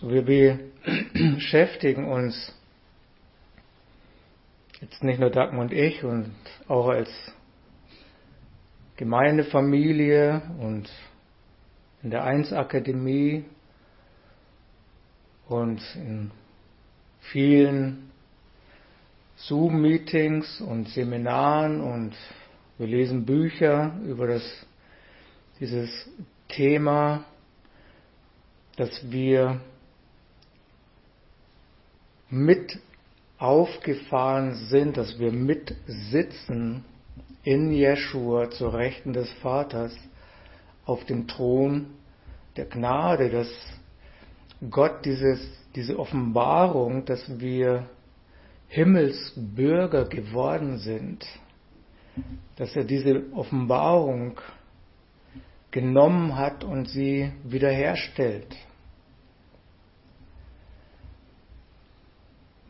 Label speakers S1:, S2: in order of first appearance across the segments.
S1: So wir beschäftigen uns jetzt nicht nur Dagmar und ich und auch als Gemeindefamilie und in der Eins-Akademie und in vielen Zoom-Meetings und Seminaren und wir lesen Bücher über das, dieses Thema, dass wir mit aufgefahren sind, dass wir mitsitzen in Jeschua zur Rechten des Vaters auf dem Thron der Gnade, dass Gott dieses, diese Offenbarung, dass wir Himmelsbürger geworden sind, dass er diese Offenbarung genommen hat und sie wiederherstellt.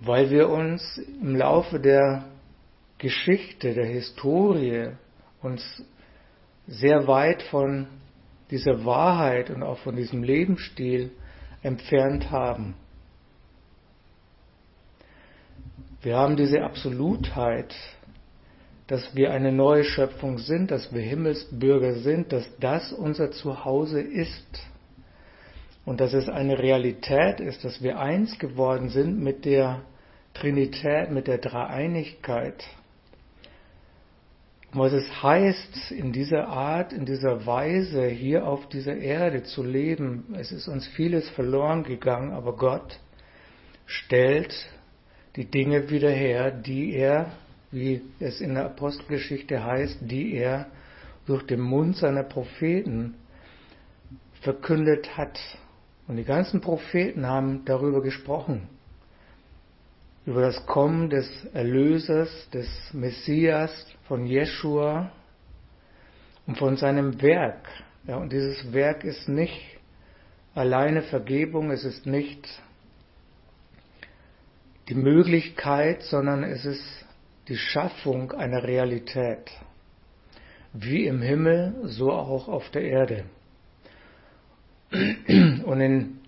S1: Weil wir uns im Laufe der Geschichte, der Historie uns sehr weit von dieser Wahrheit und auch von diesem Lebensstil entfernt haben. Wir haben diese Absolutheit, dass wir eine neue Schöpfung sind, dass wir Himmelsbürger sind, dass das unser Zuhause ist und dass es eine Realität ist, dass wir eins geworden sind mit der Trinität, mit der Dreieinigkeit. was es heißt, in dieser Art, in dieser Weise hier auf dieser Erde zu leben, es ist uns vieles verloren gegangen, aber Gott stellt die Dinge wieder her, die er, wie es in der Apostelgeschichte heißt, die er durch den Mund seiner Propheten verkündet hat. Und die ganzen Propheten haben darüber gesprochen über das Kommen des Erlösers, des Messias, von Jeschua und von seinem Werk. Ja, und dieses Werk ist nicht alleine Vergebung, es ist nicht die Möglichkeit, sondern es ist die Schaffung einer Realität. Wie im Himmel, so auch auf der Erde. Und in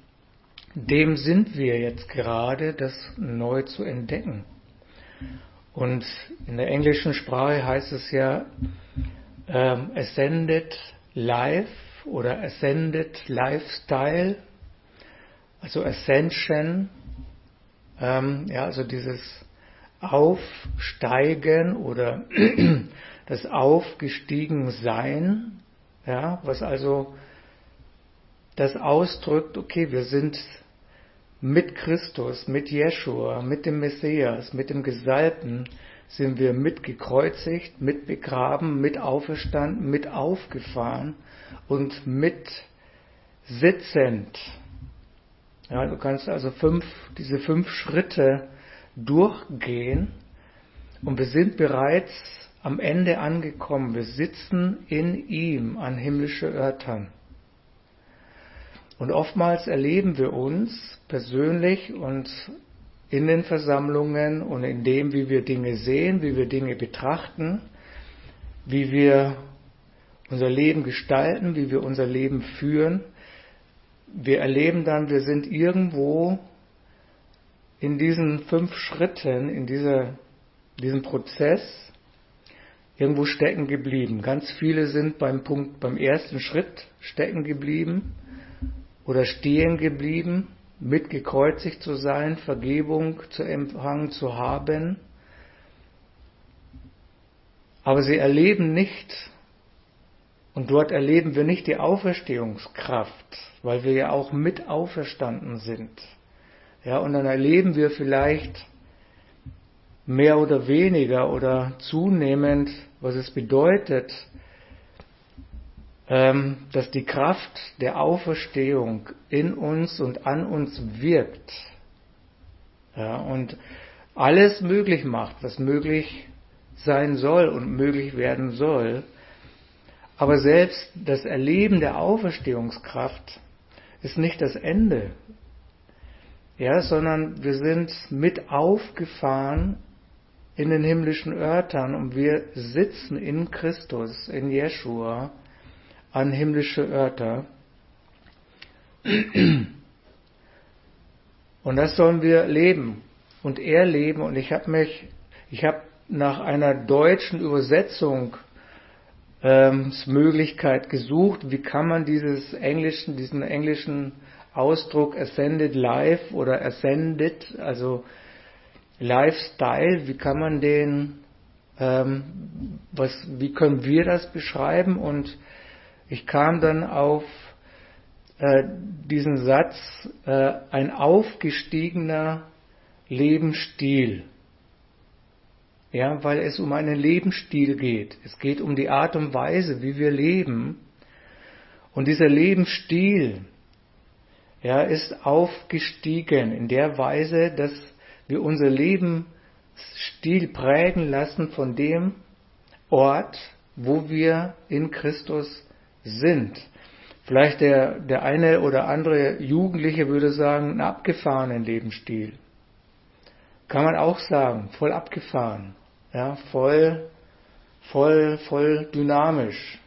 S1: dem sind wir jetzt gerade, das neu zu entdecken. Und in der englischen Sprache heißt es ja ähm, Ascended Life oder Ascended Lifestyle, also Ascension, ähm, ja, also dieses Aufsteigen oder das Aufgestiegensein, ja, was also das ausdrückt, okay, wir sind mit Christus, mit Jeschua, mit dem Messias, mit dem Gesalbten, sind wir mit gekreuzigt, mit begraben, mit auferstanden, mit aufgefahren und mit sitzend. Ja, du kannst also fünf, diese fünf Schritte durchgehen und wir sind bereits am Ende angekommen. Wir sitzen in ihm an himmlische Örtern. Und oftmals erleben wir uns persönlich und in den Versammlungen und in dem, wie wir Dinge sehen, wie wir Dinge betrachten, wie wir unser Leben gestalten, wie wir unser Leben führen. Wir erleben dann, wir sind irgendwo in diesen fünf Schritten, in dieser, diesem Prozess irgendwo stecken geblieben. Ganz viele sind beim Punkt, beim ersten Schritt stecken geblieben oder stehen geblieben, mitgekreuzigt zu sein, Vergebung zu empfangen zu haben. Aber sie erleben nicht, und dort erleben wir nicht die Auferstehungskraft, weil wir ja auch mit auferstanden sind. Ja, und dann erleben wir vielleicht mehr oder weniger oder zunehmend, was es bedeutet, dass die Kraft der Auferstehung in uns und an uns wirkt ja, und alles möglich macht, was möglich sein soll und möglich werden soll. Aber selbst das Erleben der Auferstehungskraft ist nicht das Ende, ja, sondern wir sind mit aufgefahren in den himmlischen Örtern und wir sitzen in Christus, in Jeshua an himmlische Örter. Und das sollen wir leben und erleben. Und ich habe mich, ich habe nach einer deutschen Übersetzung ähm, Möglichkeit gesucht, wie kann man dieses englischen, diesen englischen Ausdruck Ascended Life oder Ascended, also Lifestyle, wie kann man den, ähm, was, wie können wir das beschreiben? Und ich kam dann auf äh, diesen Satz, äh, ein aufgestiegener Lebensstil. Ja, weil es um einen Lebensstil geht. Es geht um die Art und Weise, wie wir leben. Und dieser Lebensstil, ja, ist aufgestiegen in der Weise, dass wir unser Lebensstil prägen lassen von dem Ort, wo wir in Christus sind. Vielleicht der, der eine oder andere Jugendliche würde sagen, einen abgefahrenen Lebensstil. Kann man auch sagen, voll abgefahren, ja, voll, voll, voll dynamisch,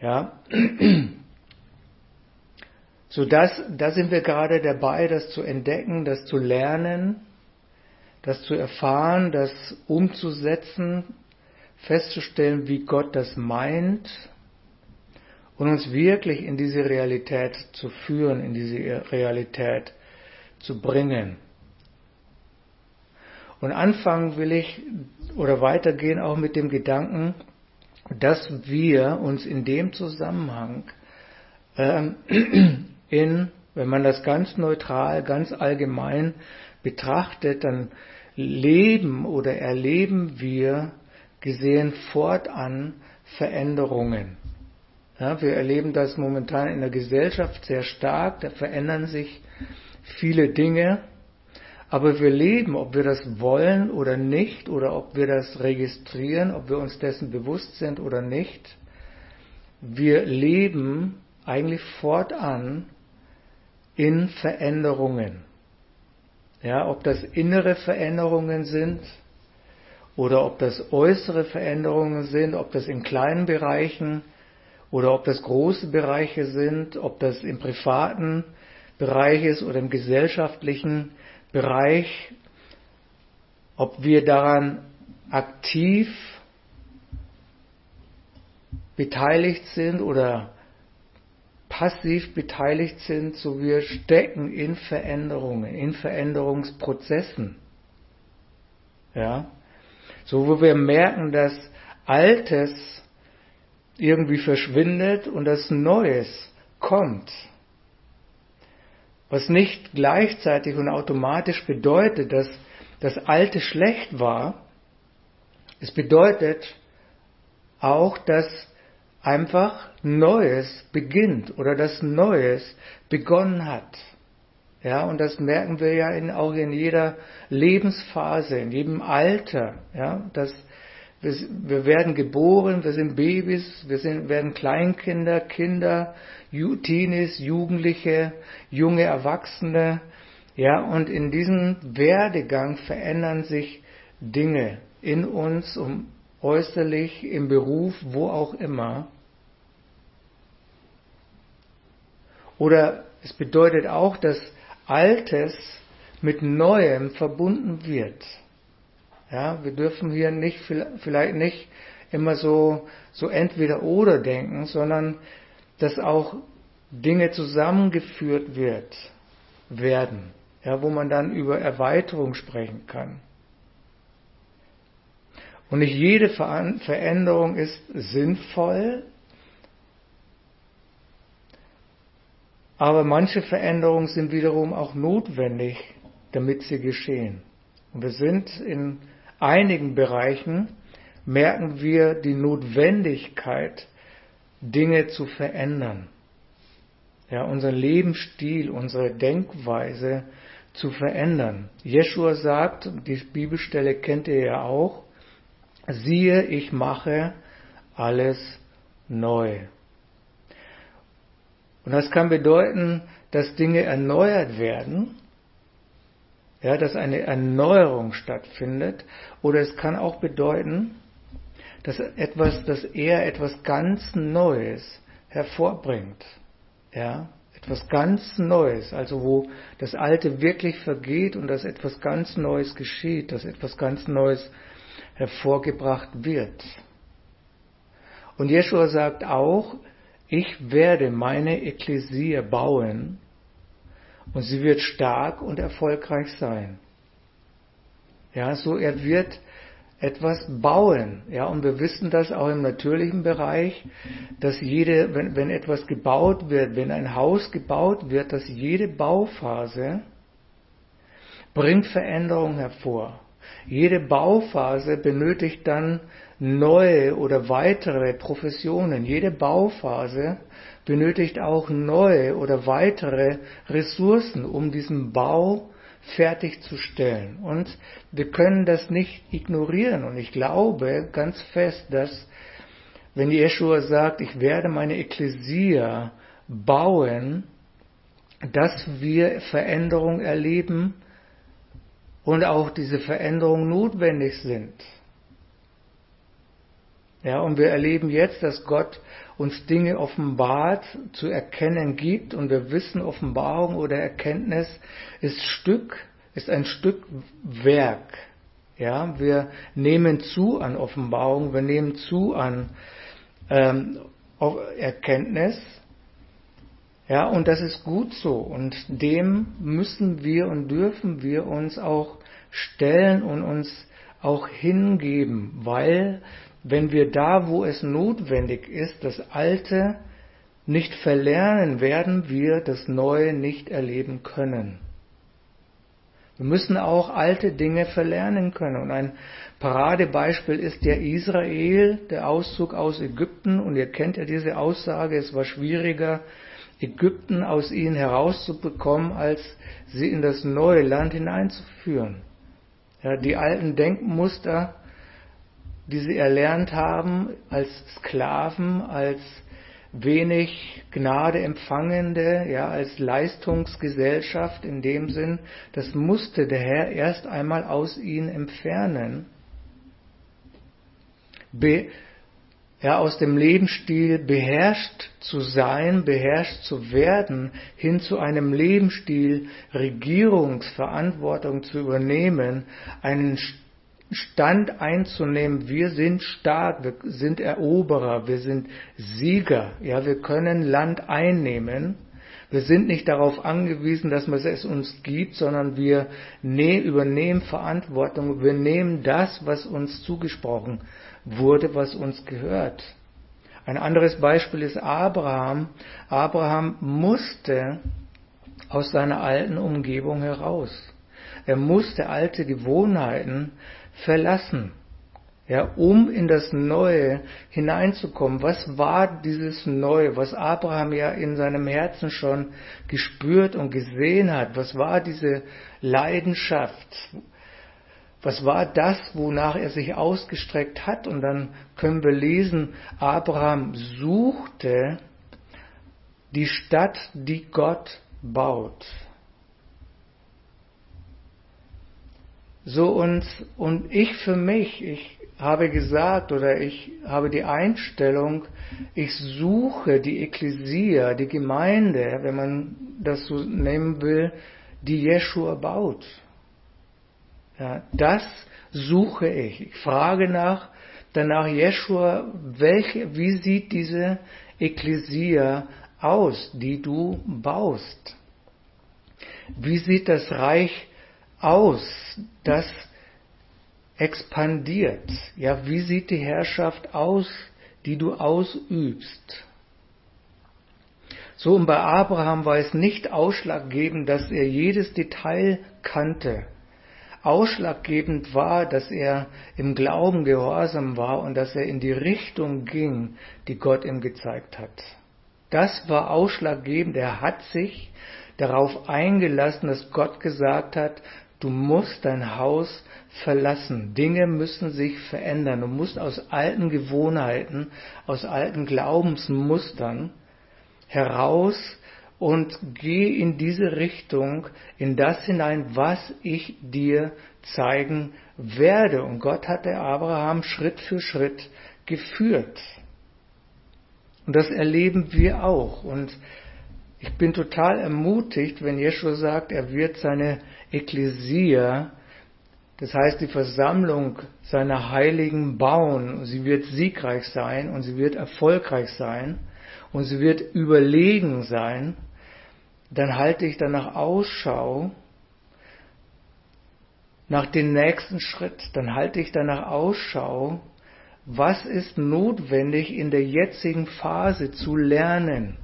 S1: ja. So das, da sind wir gerade dabei, das zu entdecken, das zu lernen, das zu erfahren, das umzusetzen, festzustellen, wie Gott das meint und uns wirklich in diese Realität zu führen, in diese Realität zu bringen. Und anfangen will ich oder weitergehen auch mit dem Gedanken, dass wir uns in dem Zusammenhang ähm, in, wenn man das ganz neutral, ganz allgemein betrachtet, dann leben oder erleben wir gesehen fortan Veränderungen. Ja, wir erleben das momentan in der Gesellschaft sehr stark, da verändern sich viele Dinge, aber wir leben, ob wir das wollen oder nicht, oder ob wir das registrieren, ob wir uns dessen bewusst sind oder nicht, wir leben eigentlich fortan in Veränderungen. Ja, ob das innere Veränderungen sind oder ob das äußere Veränderungen sind, ob das in kleinen Bereichen oder ob das große Bereiche sind, ob das im privaten Bereich ist oder im gesellschaftlichen Bereich, ob wir daran aktiv beteiligt sind oder passiv beteiligt sind, so wir stecken in Veränderungen, in Veränderungsprozessen. Ja? So wo wir merken, dass Altes irgendwie verschwindet und das Neues kommt. Was nicht gleichzeitig und automatisch bedeutet, dass das Alte schlecht war. Es bedeutet auch, dass einfach Neues beginnt oder das Neues begonnen hat. Ja, und das merken wir ja in, auch in jeder Lebensphase, in jedem Alter, ja, dass wir, wir werden geboren, wir sind Babys, wir sind, werden Kleinkinder, Kinder, Teenies, Jugendliche, junge Erwachsene, ja, und in diesem Werdegang verändern sich Dinge in uns, um äußerlich, im Beruf, wo auch immer. Oder es bedeutet auch, dass Altes mit Neuem verbunden wird. Ja, wir dürfen hier nicht, vielleicht nicht immer so, so entweder oder denken, sondern dass auch Dinge zusammengeführt wird, werden, ja, wo man dann über Erweiterung sprechen kann. Und nicht jede Veränderung ist sinnvoll, aber manche Veränderungen sind wiederum auch notwendig, damit sie geschehen. Und wir sind in einigen Bereichen, merken wir die Notwendigkeit, Dinge zu verändern. Ja, unseren Lebensstil, unsere Denkweise zu verändern. Jeschua sagt, die Bibelstelle kennt ihr ja auch, siehe, ich mache alles neu. Und das kann bedeuten, dass Dinge erneuert werden, ja, dass eine Erneuerung stattfindet, oder es kann auch bedeuten, dass etwas, dass er etwas ganz Neues hervorbringt, ja, Etwas ganz Neues, also wo das Alte wirklich vergeht und dass etwas ganz Neues geschieht, dass etwas ganz Neues hervorgebracht wird. Und Jeschua sagt auch, ich werde meine Ekklesie bauen und sie wird stark und erfolgreich sein. Ja, so er wird etwas bauen. Ja, und wir wissen das auch im natürlichen Bereich, dass jede, wenn, wenn etwas gebaut wird, wenn ein Haus gebaut wird, dass jede Bauphase bringt Veränderung hervor. Jede Bauphase benötigt dann neue oder weitere Professionen. Jede Bauphase benötigt auch neue oder weitere Ressourcen, um diesen Bau fertigzustellen. Und wir können das nicht ignorieren. Und ich glaube ganz fest, dass wenn Jeshua sagt, ich werde meine Ekklesia bauen, dass wir Veränderung erleben und auch diese Veränderung notwendig sind. Ja, und wir erleben jetzt, dass Gott uns Dinge offenbart, zu erkennen gibt und wir wissen, Offenbarung oder Erkenntnis ist Stück, ist ein Stück Werk. Ja, wir nehmen zu an Offenbarung, wir nehmen zu an ähm, Erkenntnis. Ja, und das ist gut so. Und dem müssen wir und dürfen wir uns auch stellen und uns auch hingeben, weil wenn wir da, wo es notwendig ist, das Alte nicht verlernen, werden wir das Neue nicht erleben können. Wir müssen auch alte Dinge verlernen können. Und ein Paradebeispiel ist der Israel, der Auszug aus Ägypten. Und ihr kennt ja diese Aussage, es war schwieriger, Ägypten aus ihnen herauszubekommen, als sie in das neue Land hineinzuführen. Ja, die alten Denkmuster die sie erlernt haben als Sklaven, als wenig Gnade empfangende, ja, als Leistungsgesellschaft in dem Sinn, das musste der Herr erst einmal aus ihnen entfernen. Be, ja, aus dem Lebensstil beherrscht zu sein, beherrscht zu werden, hin zu einem Lebensstil Regierungsverantwortung zu übernehmen, einen Stand einzunehmen, wir sind stark, wir sind Eroberer, wir sind Sieger, ja, wir können Land einnehmen. Wir sind nicht darauf angewiesen, dass man es uns gibt, sondern wir ne-, übernehmen Verantwortung, wir nehmen das, was uns zugesprochen wurde, was uns gehört. Ein anderes Beispiel ist Abraham. Abraham musste aus seiner alten Umgebung heraus. Er musste alte Gewohnheiten verlassen, ja, um in das Neue hineinzukommen. Was war dieses Neue, was Abraham ja in seinem Herzen schon gespürt und gesehen hat? Was war diese Leidenschaft? Was war das, wonach er sich ausgestreckt hat? Und dann können wir lesen, Abraham suchte die Stadt, die Gott baut. So und, und ich für mich, ich habe gesagt oder ich habe die Einstellung, ich suche die Ekklesia, die Gemeinde, wenn man das so nehmen will, die Jeschua baut. Ja, das suche ich. Ich frage nach, danach Jeschua, welche, wie sieht diese Ekklesia aus, die du baust? Wie sieht das Reich aus, das expandiert. Ja, wie sieht die Herrschaft aus, die du ausübst? So und bei Abraham war es nicht ausschlaggebend, dass er jedes Detail kannte. Ausschlaggebend war, dass er im Glauben gehorsam war und dass er in die Richtung ging, die Gott ihm gezeigt hat. Das war ausschlaggebend. Er hat sich darauf eingelassen, dass Gott gesagt hat, Du musst dein Haus verlassen. Dinge müssen sich verändern. Du musst aus alten Gewohnheiten, aus alten Glaubensmustern heraus und geh in diese Richtung, in das hinein, was ich dir zeigen werde. Und Gott hat der Abraham Schritt für Schritt geführt. Und das erleben wir auch. Und Ich bin total ermutigt, wenn Jeschua sagt, er wird seine Ekklesia, das heißt die Versammlung seiner Heiligen bauen. Sie wird siegreich sein und sie wird erfolgreich sein und sie wird überlegen sein. Dann halte ich danach Ausschau nach dem nächsten Schritt. Dann halte ich danach Ausschau, was ist notwendig in der jetzigen Phase zu lernen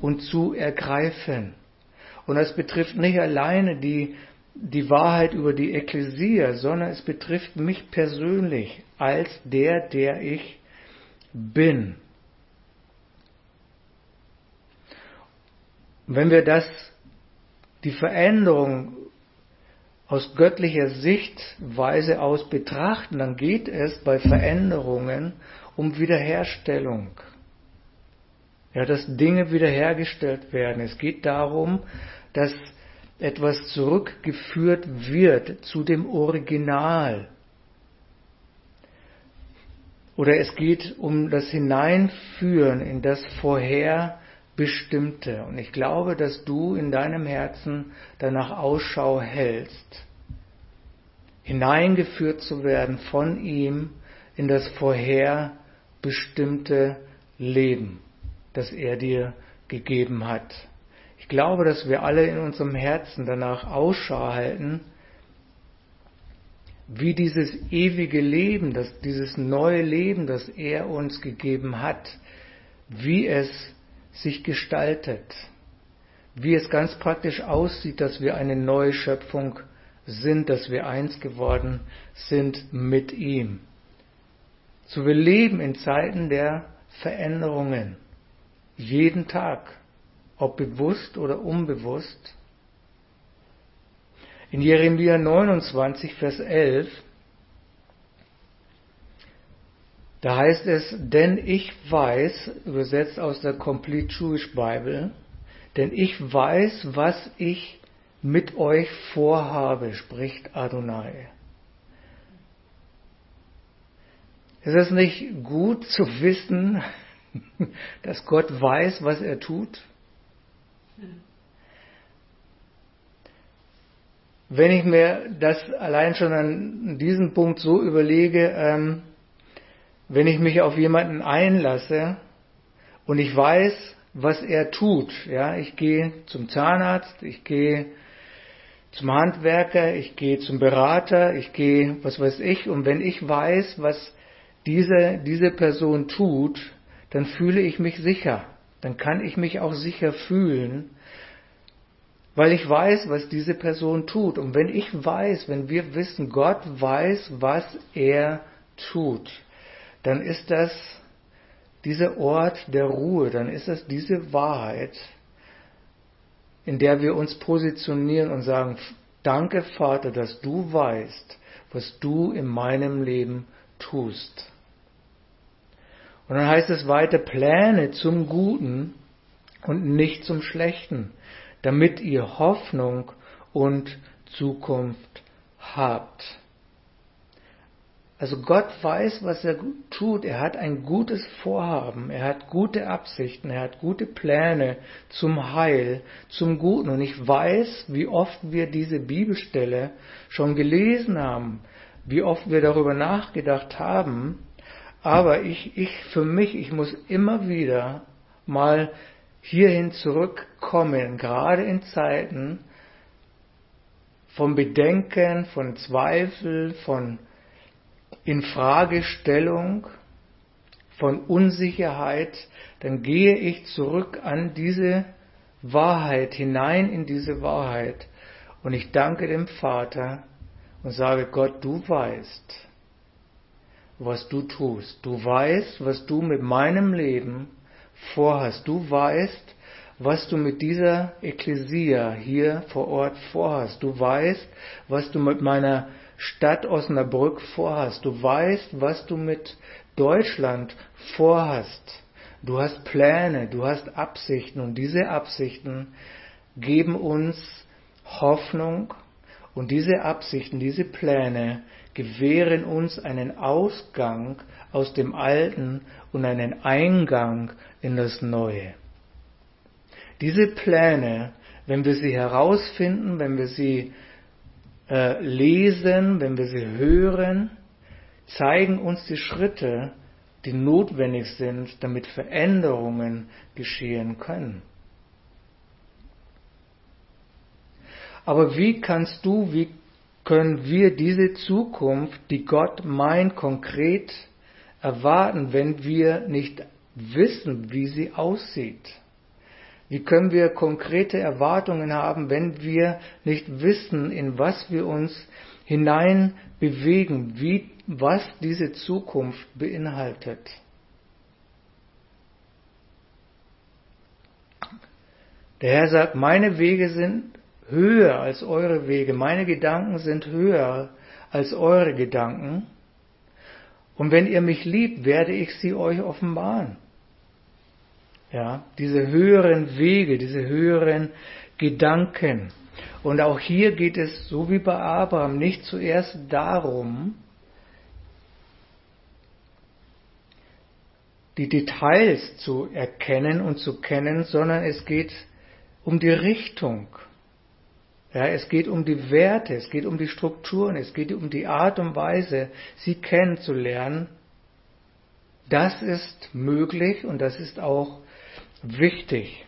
S1: und zu ergreifen. Und das betrifft nicht alleine die, die Wahrheit über die Ekklesia, sondern es betrifft mich persönlich als der, der ich bin. Wenn wir das, die Veränderung aus göttlicher Sichtweise aus betrachten, dann geht es bei Veränderungen um Wiederherstellung. Ja, dass Dinge wiederhergestellt werden. Es geht darum, dass etwas zurückgeführt wird zu dem Original. Oder es geht um das Hineinführen in das Vorherbestimmte. Und ich glaube, dass du in deinem Herzen danach Ausschau hältst, hineingeführt zu werden von ihm in das vorherbestimmte Leben das er dir gegeben hat. Ich glaube, dass wir alle in unserem Herzen danach Ausschau halten, wie dieses ewige Leben, das, dieses neue Leben, das er uns gegeben hat, wie es sich gestaltet, wie es ganz praktisch aussieht, dass wir eine neue Schöpfung sind, dass wir eins geworden sind mit ihm. So wir leben in Zeiten der Veränderungen. Jeden Tag, ob bewusst oder unbewusst. In Jeremia 29, Vers 11, da heißt es, denn ich weiß, übersetzt aus der Complete Jewish Bible, denn ich weiß, was ich mit euch vorhabe, spricht Adonai. Ist es nicht gut zu wissen, dass Gott weiß, was er tut? Wenn ich mir das allein schon an diesem Punkt so überlege, ähm, wenn ich mich auf jemanden einlasse und ich weiß, was er tut, ja, ich gehe zum Zahnarzt, ich gehe zum Handwerker, ich gehe zum Berater, ich gehe, was weiß ich, und wenn ich weiß, was diese, diese Person tut, dann fühle ich mich sicher. Dann kann ich mich auch sicher fühlen, weil ich weiß, was diese Person tut. Und wenn ich weiß, wenn wir wissen, Gott weiß, was er tut, dann ist das dieser Ort der Ruhe, dann ist das diese Wahrheit, in der wir uns positionieren und sagen, danke Vater, dass du weißt, was du in meinem Leben tust. Und dann heißt es weiter, Pläne zum Guten und nicht zum Schlechten, damit ihr Hoffnung und Zukunft habt. Also Gott weiß, was er tut. Er hat ein gutes Vorhaben. Er hat gute Absichten. Er hat gute Pläne zum Heil, zum Guten. Und ich weiß, wie oft wir diese Bibelstelle schon gelesen haben, wie oft wir darüber nachgedacht haben. Aber ich, ich für mich, ich muss immer wieder mal hierhin zurückkommen, gerade in Zeiten von Bedenken, von Zweifel, von Infragestellung, von Unsicherheit, dann gehe ich zurück an diese Wahrheit, hinein in diese Wahrheit. Und ich danke dem Vater und sage, Gott, du weißt, was du tust. Du weißt, was du mit meinem Leben vorhast. Du weißt, was du mit dieser Ekklesia hier vor Ort vorhast. Du weißt, was du mit meiner Stadt Osnabrück vorhast. Du weißt, was du mit Deutschland vorhast. Du hast Pläne, du hast Absichten und diese Absichten geben uns Hoffnung und diese Absichten, diese Pläne gewähren uns einen Ausgang aus dem Alten und einen Eingang in das Neue. Diese Pläne, wenn wir sie herausfinden, wenn wir sie äh, lesen, wenn wir sie hören, zeigen uns die Schritte, die notwendig sind, damit Veränderungen geschehen können. Aber wie kannst du, wie können wir diese Zukunft, die Gott meint, konkret erwarten, wenn wir nicht wissen, wie sie aussieht? Wie können wir konkrete Erwartungen haben, wenn wir nicht wissen, in was wir uns hinein bewegen, wie, was diese Zukunft beinhaltet? Der Herr sagt, meine Wege sind höher als eure Wege, meine Gedanken sind höher als eure Gedanken. Und wenn ihr mich liebt, werde ich sie euch offenbaren. Ja, diese höheren Wege, diese höheren Gedanken. Und auch hier geht es, so wie bei Abraham, nicht zuerst darum, die Details zu erkennen und zu kennen, sondern es geht um die Richtung. Ja, es geht um die Werte, es geht um die Strukturen, es geht um die Art und Weise, sie kennenzulernen. Das ist möglich und das ist auch wichtig.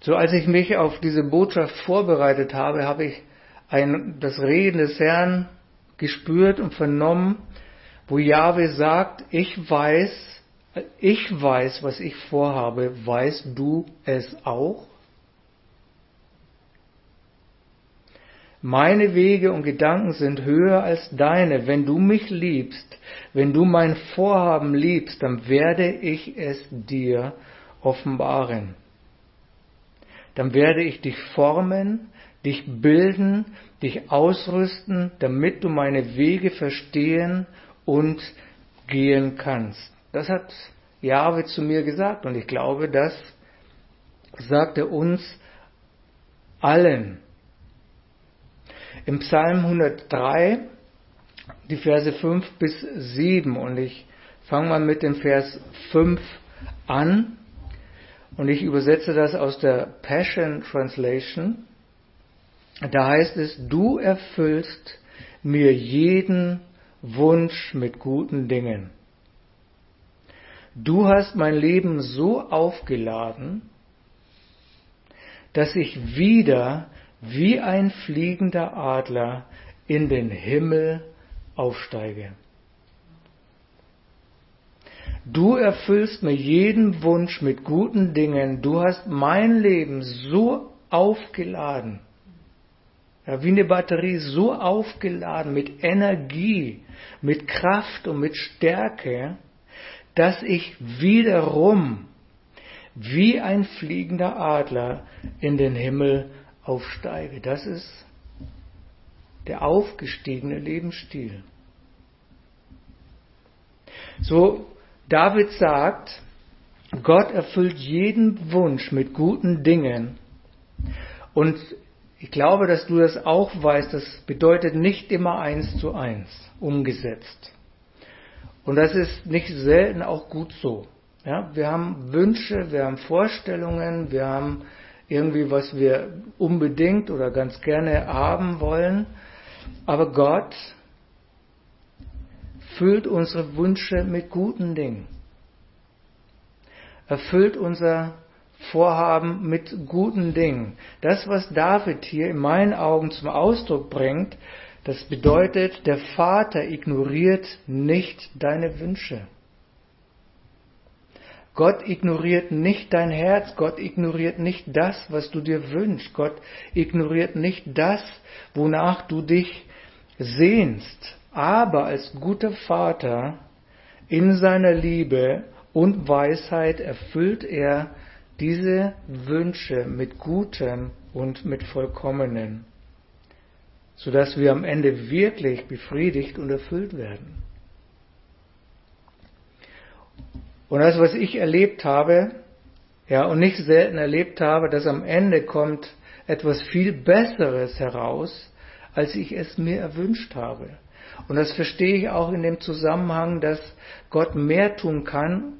S1: So als ich mich auf diese Botschaft vorbereitet habe, habe ich ein, das Reden des Herrn gespürt und vernommen, wo Jahwe sagt, ich weiß, ich weiß, was ich vorhabe, weißt du es auch? Meine Wege und Gedanken sind höher als deine. Wenn du mich liebst, wenn du mein Vorhaben liebst, dann werde ich es dir offenbaren. Dann werde ich dich formen, dich bilden, dich ausrüsten, damit du meine Wege verstehen und gehen kannst. Das hat Jahwe zu mir gesagt und ich glaube, das sagt er uns allen. Im Psalm 103, die Verse 5 bis 7, und ich fange mal mit dem Vers 5 an, und ich übersetze das aus der Passion Translation. Da heißt es, du erfüllst mir jeden Wunsch mit guten Dingen. Du hast mein Leben so aufgeladen, dass ich wieder wie ein fliegender Adler in den Himmel aufsteige. Du erfüllst mir jeden Wunsch mit guten Dingen. Du hast mein Leben so aufgeladen, ja, wie eine Batterie so aufgeladen mit Energie, mit Kraft und mit Stärke, dass ich wiederum wie ein fliegender Adler in den Himmel aufsteige. Das ist der aufgestiegene Lebensstil. So, David sagt, Gott erfüllt jeden Wunsch mit guten Dingen. Und ich glaube, dass du das auch weißt, das bedeutet nicht immer eins zu eins umgesetzt. Und das ist nicht selten auch gut so. Ja, wir haben Wünsche, wir haben Vorstellungen, wir haben irgendwie, was wir unbedingt oder ganz gerne haben wollen. Aber Gott füllt unsere Wünsche mit guten Dingen. Erfüllt unser Vorhaben mit guten Dingen. Das, was David hier in meinen Augen zum Ausdruck bringt, das bedeutet, der Vater ignoriert nicht deine Wünsche. Gott ignoriert nicht dein Herz, Gott ignoriert nicht das, was du dir wünschst, Gott ignoriert nicht das, wonach du dich sehnst. Aber als guter Vater in seiner Liebe und Weisheit erfüllt er diese Wünsche mit Gutem und mit Vollkommenen, sodass wir am Ende wirklich befriedigt und erfüllt werden. Und das, was ich erlebt habe, ja, und nicht selten erlebt habe, dass am Ende kommt etwas viel Besseres heraus, als ich es mir erwünscht habe. Und das verstehe ich auch in dem Zusammenhang, dass Gott mehr tun kann,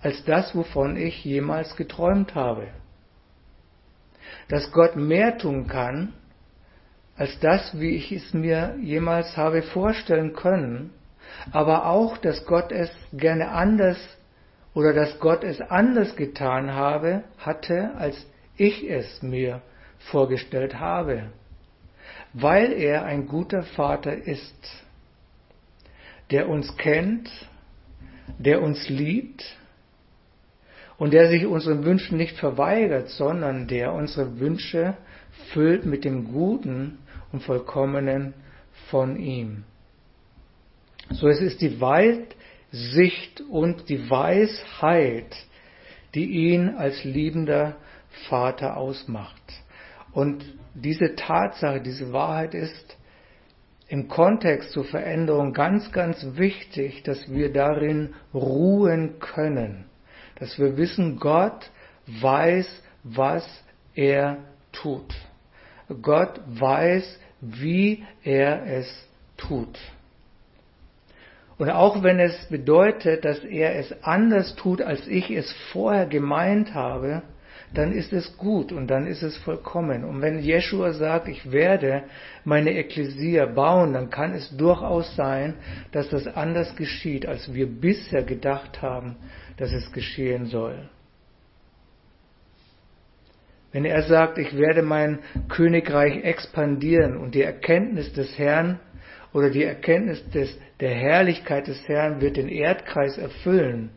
S1: als das, wovon ich jemals geträumt habe. Dass Gott mehr tun kann, als das, wie ich es mir jemals habe vorstellen können, aber auch, dass Gott es gerne anders oder dass Gott es anders getan habe, hatte, als ich es mir vorgestellt habe, weil er ein guter Vater ist, der uns kennt, der uns liebt und der sich unseren Wünschen nicht verweigert, sondern der unsere Wünsche füllt mit dem Guten und Vollkommenen von ihm. So es ist die Weitsicht und die Weisheit, die ihn als liebender Vater ausmacht. Und diese Tatsache, diese Wahrheit ist im Kontext zur Veränderung ganz, ganz wichtig, dass wir darin ruhen können. Dass wir wissen, Gott weiß, was er tut. Gott weiß, wie er es tut. Und auch wenn es bedeutet, dass er es anders tut, als ich es vorher gemeint habe, dann ist es gut und dann ist es vollkommen. Und wenn Jeshua sagt, ich werde meine Ekklesia bauen, dann kann es durchaus sein, dass das anders geschieht, als wir bisher gedacht haben, dass es geschehen soll. Wenn er sagt, ich werde mein Königreich expandieren und die Erkenntnis des Herrn oder die Erkenntnis des, der Herrlichkeit des Herrn wird den Erdkreis erfüllen,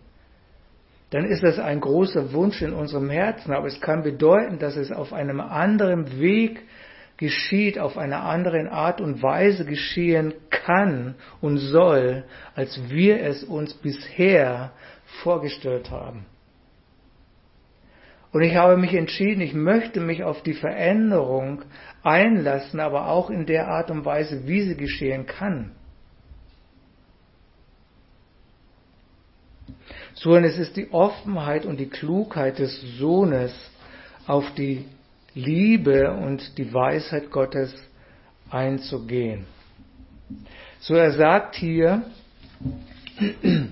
S1: dann ist das ein großer Wunsch in unserem Herzen, aber es kann bedeuten, dass es auf einem anderen Weg geschieht, auf einer anderen Art und Weise geschehen kann und soll, als wir es uns bisher vorgestellt haben. Und ich habe mich entschieden, ich möchte mich auf die Veränderung einlassen, aber auch in der Art und Weise, wie sie geschehen kann. sondern es ist die Offenheit und die Klugheit des Sohnes, auf die Liebe und die Weisheit Gottes einzugehen. So er sagt hier,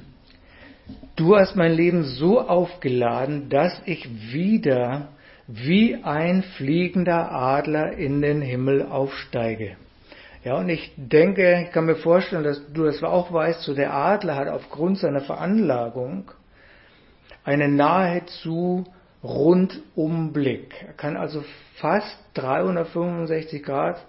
S1: du hast mein Leben so aufgeladen, dass ich wieder wie ein fliegender Adler in den Himmel aufsteige. Ja, und ich denke, ich kann mir vorstellen, dass du das auch weißt, so der Adler hat aufgrund seiner Veranlagung einen nahezu Rundumblick. Er kann also fast 365 Grad,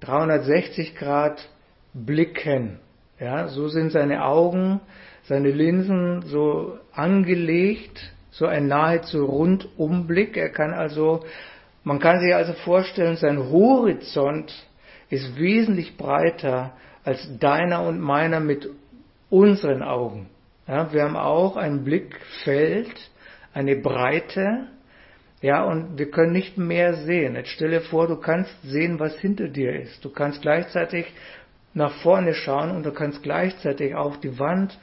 S1: 360 Grad blicken. Ja, so sind seine Augen, seine Linsen so angelegt, so ein nahezu Rundumblick. Er kann also man kann sich also vorstellen, sein Horizont ist wesentlich breiter als deiner und meiner mit unseren Augen. Ja, wir haben auch ein Blickfeld, eine Breite, ja, und wir können nicht mehr sehen. Jetzt stelle vor, du kannst sehen, was hinter dir ist. Du kannst gleichzeitig nach vorne schauen und du kannst gleichzeitig auch die Wand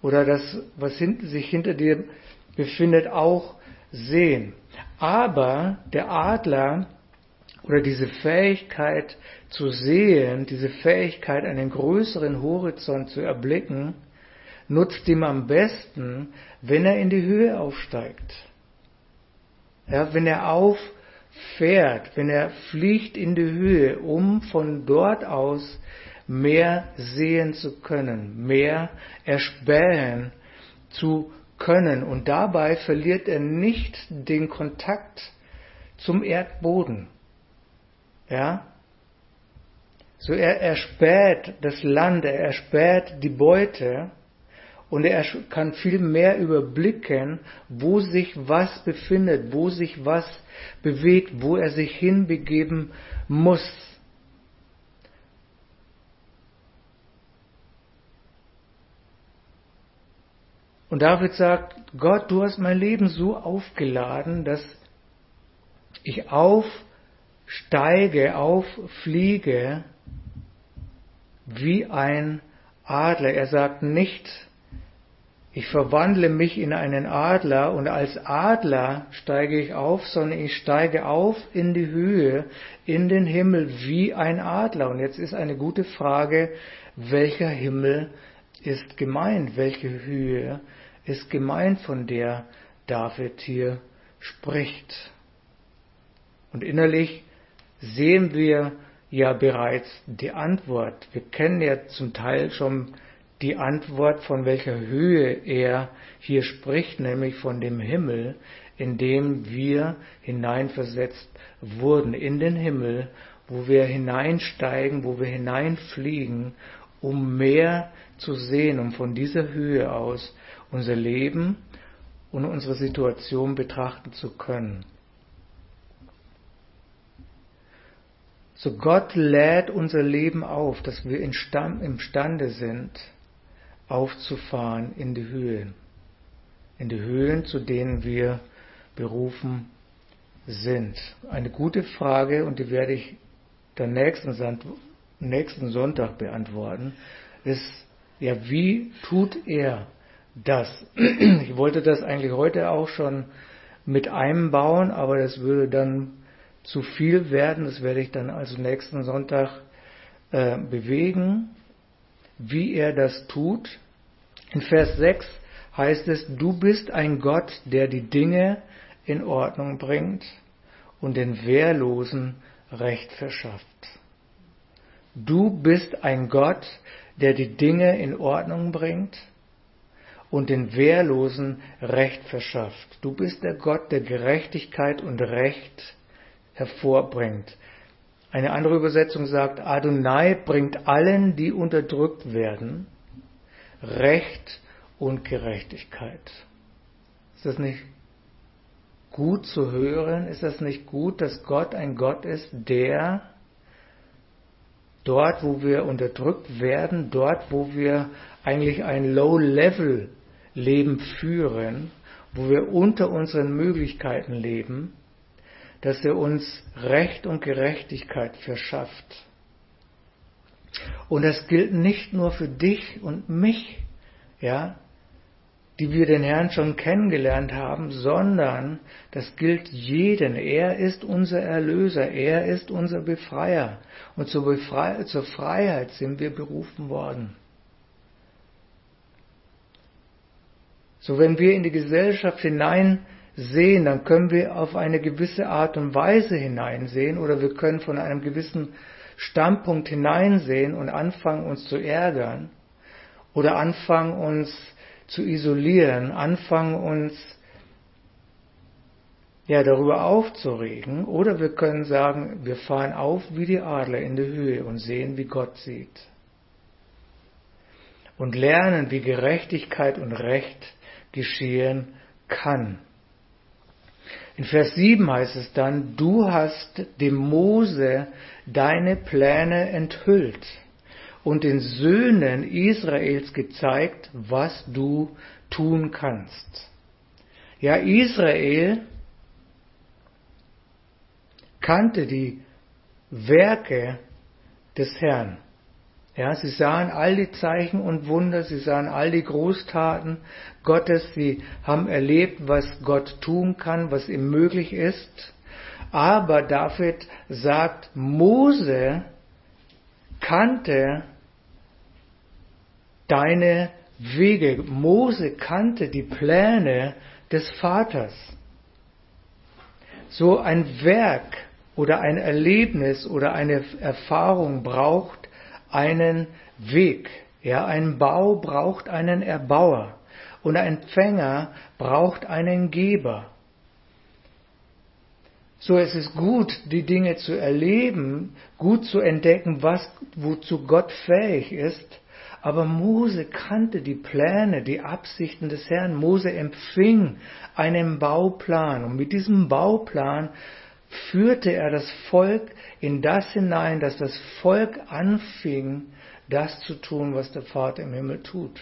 S1: oder das, was hinter, sich hinter dir befindet, auch sehen. Aber der Adler oder diese Fähigkeit zu sehen, diese Fähigkeit, einen größeren Horizont zu erblicken, nutzt ihm am besten, wenn er in die Höhe aufsteigt. Ja, wenn er auffährt, wenn er fliegt in die Höhe, um von dort aus mehr sehen zu können, mehr erspähen zu können. Und dabei verliert er nicht den Kontakt zum Erdboden. Ja? So er erspäht das Land, er erspäht die Beute und er kann viel mehr überblicken, wo sich was befindet, wo sich was bewegt, wo er sich hinbegeben muss. Und David sagt, Gott, du hast mein Leben so aufgeladen, dass ich aufsteige, auffliege wie ein Adler. Er sagt nicht, ich verwandle mich in einen Adler und als Adler steige ich auf, sondern ich steige auf in die Höhe, in den Himmel wie ein Adler. Und jetzt ist eine gute Frage, welcher Himmel ist gemeint? Welche Höhe ist gemeint, von der David hier spricht? Und innerlich sehen wir ja bereits die Antwort. Wir kennen ja zum Teil schon die Antwort, von welcher Höhe er hier spricht, nämlich von dem Himmel, in dem wir hineinversetzt wurden, in den Himmel, wo wir hineinsteigen, wo wir hineinfliegen, um mehr zu sehen, um von dieser Höhe aus unser Leben und unsere Situation betrachten zu können. So Gott lädt unser Leben auf, dass wir imstande sind, aufzufahren in die Höhen. In die Höhen, zu denen wir berufen sind. Eine gute Frage und die werde ich dann nächsten, nächsten Sonntag beantworten, ist, ja, wie tut er das? Ich wollte das eigentlich heute auch schon mit einbauen, aber das würde dann zu viel werden. Das werde ich dann also nächsten Sonntag äh, bewegen, wie er das tut. In Vers 6 heißt es, du bist ein Gott, der die Dinge in Ordnung bringt und den Wehrlosen Recht verschafft. Du bist ein Gott, der die Dinge in Ordnung bringt und den Wehrlosen Recht verschafft. Du bist der Gott, der Gerechtigkeit und Recht hervorbringt. Eine andere Übersetzung sagt, Adonai bringt allen, die unterdrückt werden, Recht und Gerechtigkeit. Ist das nicht gut zu hören? Ist das nicht gut, dass Gott ein Gott ist, der dort, wo wir unterdrückt werden, dort, wo wir eigentlich ein Low-Level-Leben führen, wo wir unter unseren Möglichkeiten leben, dass er uns Recht und Gerechtigkeit verschafft. Und das gilt nicht nur für dich und mich, ja, die wir den Herrn schon kennengelernt haben, sondern das gilt jeden. Er ist unser Erlöser, er ist unser Befreier. Und zur, Befrei zur Freiheit sind wir berufen worden. So wenn wir in die Gesellschaft hinein sehen, dann können wir auf eine gewisse Art und Weise hineinsehen oder wir können von einem gewissen Standpunkt hineinsehen und anfangen uns zu ärgern oder anfangen uns zu isolieren, anfangen uns ja darüber aufzuregen oder wir können sagen, wir fahren auf wie die Adler in die Höhe und sehen, wie Gott sieht. Und lernen, wie Gerechtigkeit und Recht geschehen kann. In Vers 7 heißt es dann, du hast dem Mose deine Pläne enthüllt und den Söhnen Israels gezeigt, was du tun kannst. Ja, Israel kannte die Werke des Herrn. Ja, sie sahen all die Zeichen und Wunder, sie sahen all die Großtaten Gottes, sie haben erlebt, was Gott tun kann, was ihm möglich ist. Aber David sagt, Mose kannte deine Wege. Mose kannte die Pläne des Vaters. So ein Werk oder ein Erlebnis oder eine Erfahrung braucht einen Weg. Ja, ein Bau braucht einen Erbauer und ein Empfänger braucht einen Geber. So es ist gut, die Dinge zu erleben, gut zu entdecken, was, wozu Gott fähig ist. Aber Mose kannte die Pläne, die Absichten des Herrn. Mose empfing einen Bauplan und mit diesem Bauplan führte er das Volk in das hinein, dass das Volk anfing, das zu tun, was der Vater im Himmel tut.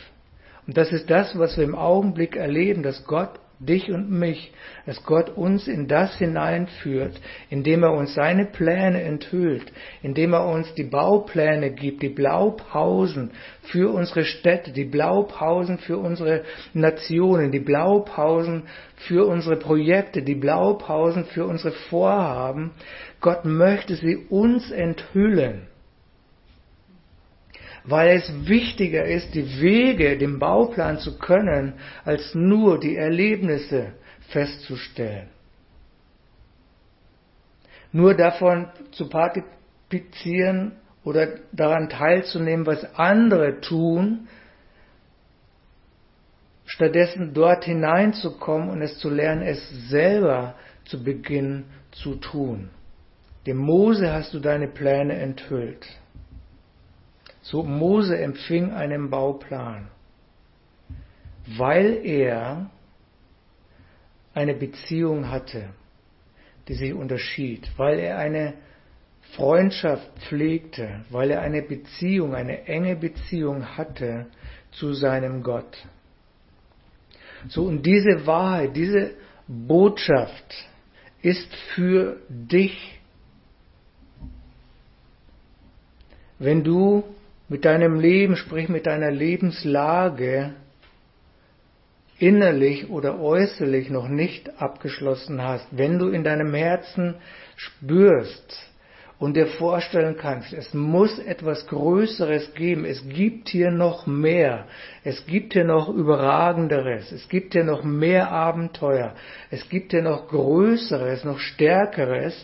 S1: Und das ist das, was wir im Augenblick erleben, dass Gott dich und mich, dass Gott uns in das hineinführt, indem er uns seine Pläne enthüllt, indem er uns die Baupläne gibt, die Blaupausen für unsere Städte, die Blaupausen für unsere Nationen, die Blaupausen für unsere Projekte, die Blaupausen für unsere Vorhaben. Gott möchte sie uns enthüllen. Weil es wichtiger ist, die Wege, den Bauplan zu können, als nur die Erlebnisse festzustellen. Nur davon zu partizipieren oder daran teilzunehmen, was andere tun, stattdessen dort hineinzukommen und es zu lernen, es selber zu beginnen zu tun. Dem Mose hast du deine Pläne enthüllt. So Mose empfing einen Bauplan, weil er eine Beziehung hatte, die sich unterschied, weil er eine Freundschaft pflegte, weil er eine Beziehung, eine enge Beziehung hatte zu seinem Gott. So, und diese Wahrheit, diese Botschaft ist für dich, wenn du mit deinem Leben, sprich mit deiner Lebenslage, innerlich oder äußerlich noch nicht abgeschlossen hast, wenn du in deinem Herzen spürst, und dir vorstellen kannst, es muss etwas Größeres geben, es gibt hier noch mehr, es gibt hier noch Überragenderes, es gibt hier noch mehr Abenteuer, es gibt hier noch Größeres, noch Stärkeres,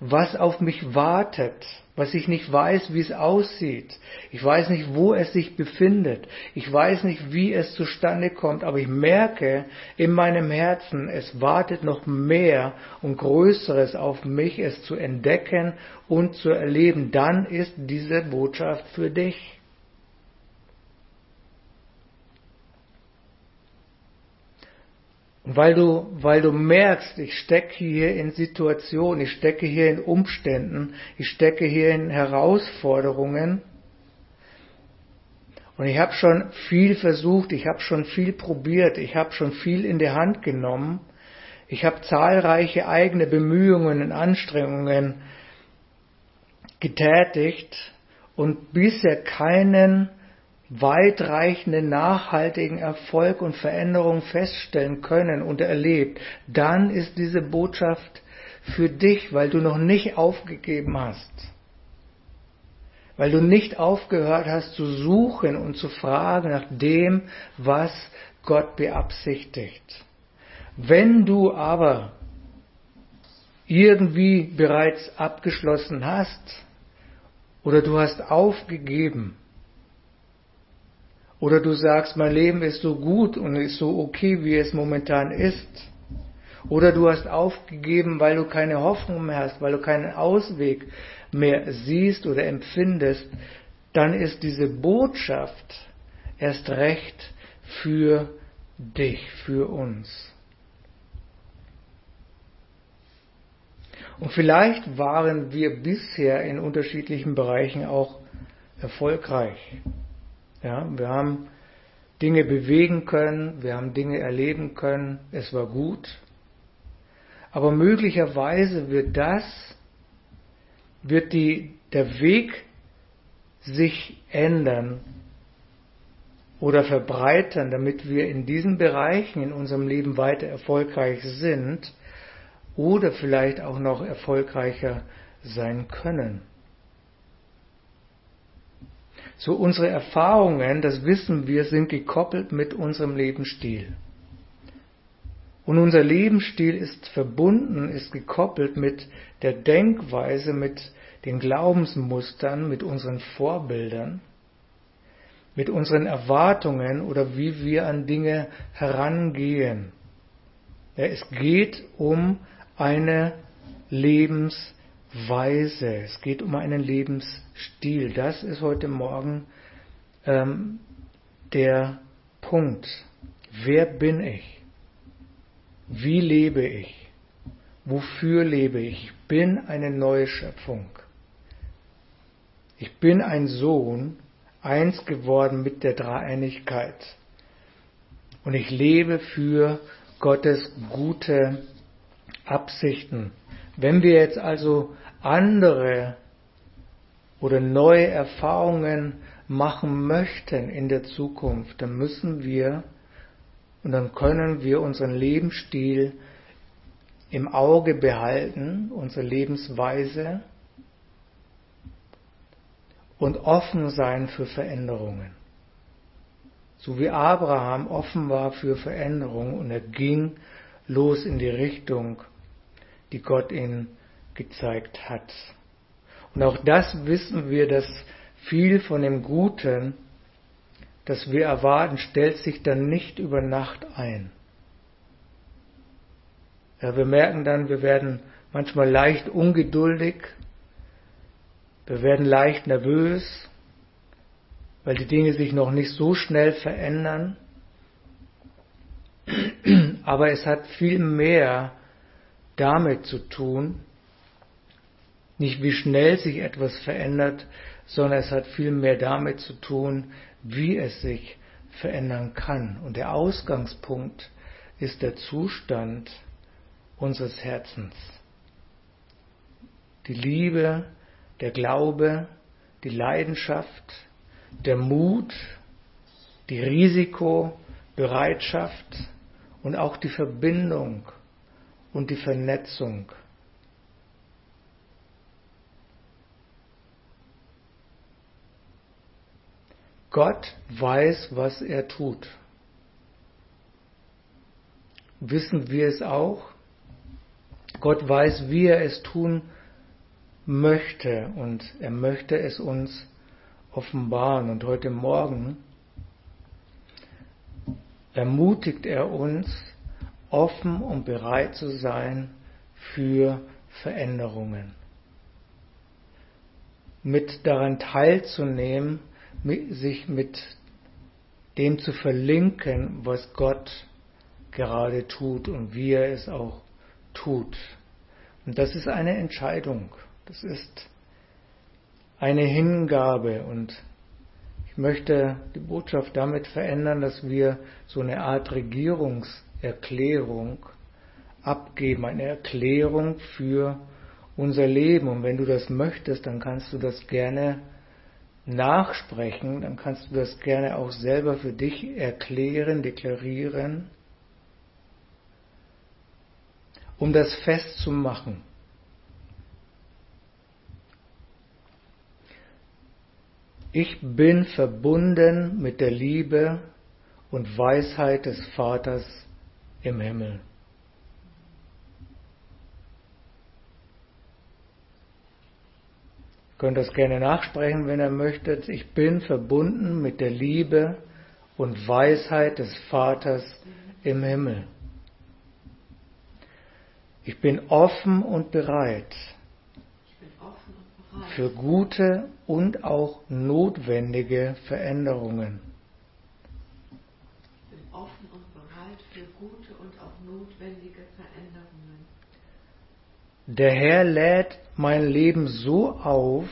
S1: was auf mich wartet, was ich nicht weiß, wie es aussieht. Ich weiß nicht, wo es sich befindet. Ich weiß nicht, wie es zustande kommt, aber ich merke in meinem Herzen, es wartet noch mehr und Größeres auf mich, es zu entdecken und zu erleben. Dann ist diese Botschaft für dich. Und weil du, weil du merkst, ich stecke hier in Situationen, ich stecke hier in Umständen, ich stecke hier in Herausforderungen. Und ich habe schon viel versucht, ich habe schon viel probiert, ich habe schon viel in die Hand genommen. Ich habe zahlreiche eigene Bemühungen und Anstrengungen getätigt und bisher keinen weitreichenden, nachhaltigen Erfolg und Veränderung feststellen können und erlebt, dann ist diese Botschaft für dich, weil du noch nicht aufgegeben hast. Weil du nicht aufgehört hast zu suchen und zu fragen nach dem, was Gott beabsichtigt. Wenn du aber irgendwie bereits abgeschlossen hast oder du hast aufgegeben, oder du sagst, mein Leben ist so gut und ist so okay, wie es momentan ist. Oder du hast aufgegeben, weil du keine Hoffnung mehr hast, weil du keinen Ausweg mehr siehst oder empfindest, dann ist diese Botschaft erst recht für dich, für uns. Und vielleicht waren wir bisher in unterschiedlichen Bereichen auch erfolgreich. Ja, wir haben Dinge bewegen können, wir haben Dinge erleben können, es war gut. Aber möglicherweise wird das, wird die, der Weg sich ändern oder verbreitern, damit wir in diesen Bereichen in unserem Leben weiter erfolgreich sind oder vielleicht auch noch erfolgreicher sein können. So unsere Erfahrungen, das wissen wir, sind gekoppelt mit unserem Lebensstil. Und unser Lebensstil ist verbunden, ist gekoppelt mit der Denkweise, mit den Glaubensmustern, mit unseren Vorbildern, mit unseren Erwartungen oder wie wir an Dinge herangehen. Ja, es geht um eine Lebensweise. Weise, es geht um einen Lebensstil. Das ist heute Morgen ähm, der Punkt. Wer bin ich? Wie lebe ich? Wofür lebe ich? Ich bin eine neue Schöpfung. Ich bin ein Sohn, eins geworden mit der Dreieinigkeit. Und ich lebe für Gottes gute Absichten. Wenn wir jetzt also andere oder neue Erfahrungen machen möchten in der Zukunft, dann müssen wir und dann können wir unseren Lebensstil im Auge behalten, unsere Lebensweise und offen sein für Veränderungen. So wie Abraham offen war für Veränderungen und er ging los in die Richtung, die Gott ihm gezeigt hat. Und auch das wissen wir, dass viel von dem Guten, das wir erwarten, stellt sich dann nicht über Nacht ein. Ja, wir merken dann, wir werden manchmal leicht ungeduldig, wir werden leicht nervös, weil die Dinge sich noch nicht so schnell verändern. Aber es hat viel mehr damit zu tun, nicht wie schnell sich etwas verändert, sondern es hat viel mehr damit zu tun, wie es sich verändern kann. Und der Ausgangspunkt ist der Zustand unseres Herzens. Die Liebe, der Glaube, die Leidenschaft, der Mut, die Risikobereitschaft und auch die Verbindung und die Vernetzung. Gott weiß, was er tut. Wissen wir es auch? Gott weiß, wie er es tun möchte und er möchte es uns offenbaren. Und heute Morgen ermutigt er uns, offen und bereit zu sein für Veränderungen. Mit daran teilzunehmen, sich mit dem zu verlinken, was Gott gerade tut und wie er es auch tut. Und das ist eine Entscheidung. Das ist eine Hingabe und ich möchte die Botschaft damit verändern, dass wir so eine Art Regierungserklärung abgeben, eine Erklärung für unser Leben. Und wenn du das möchtest, dann kannst du das gerne nachsprechen, dann kannst du das gerne auch selber für dich erklären, deklarieren, um das festzumachen. Ich bin verbunden mit der Liebe und Weisheit des Vaters im Himmel. Könnt das gerne nachsprechen, wenn ihr möchtet. Ich bin verbunden mit der Liebe und Weisheit des Vaters im Himmel. Ich bin offen und bereit für gute und auch notwendige Veränderungen.
S2: Ich bin offen und bereit für gute und auch notwendige Veränderungen.
S1: Der Herr lädt mein Leben so auf,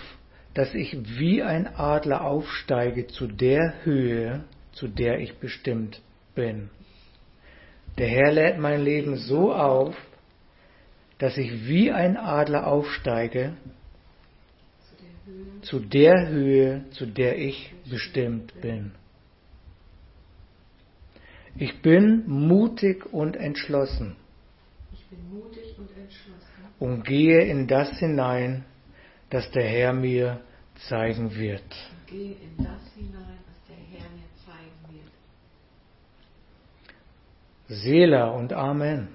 S1: dass ich wie ein Adler aufsteige zu der Höhe, zu der ich bestimmt bin. Der Herr lädt mein Leben so auf, dass ich wie ein Adler aufsteige zu der Höhe, zu der ich bestimmt bin. Ich bin mutig und entschlossen.
S2: Ich bin mutig und entschlossen.
S1: Und gehe in das hinein, das der Herr mir zeigen wird.
S2: Gehe in das hinein, was der Herr mir zeigen wird.
S1: Seela und Amen.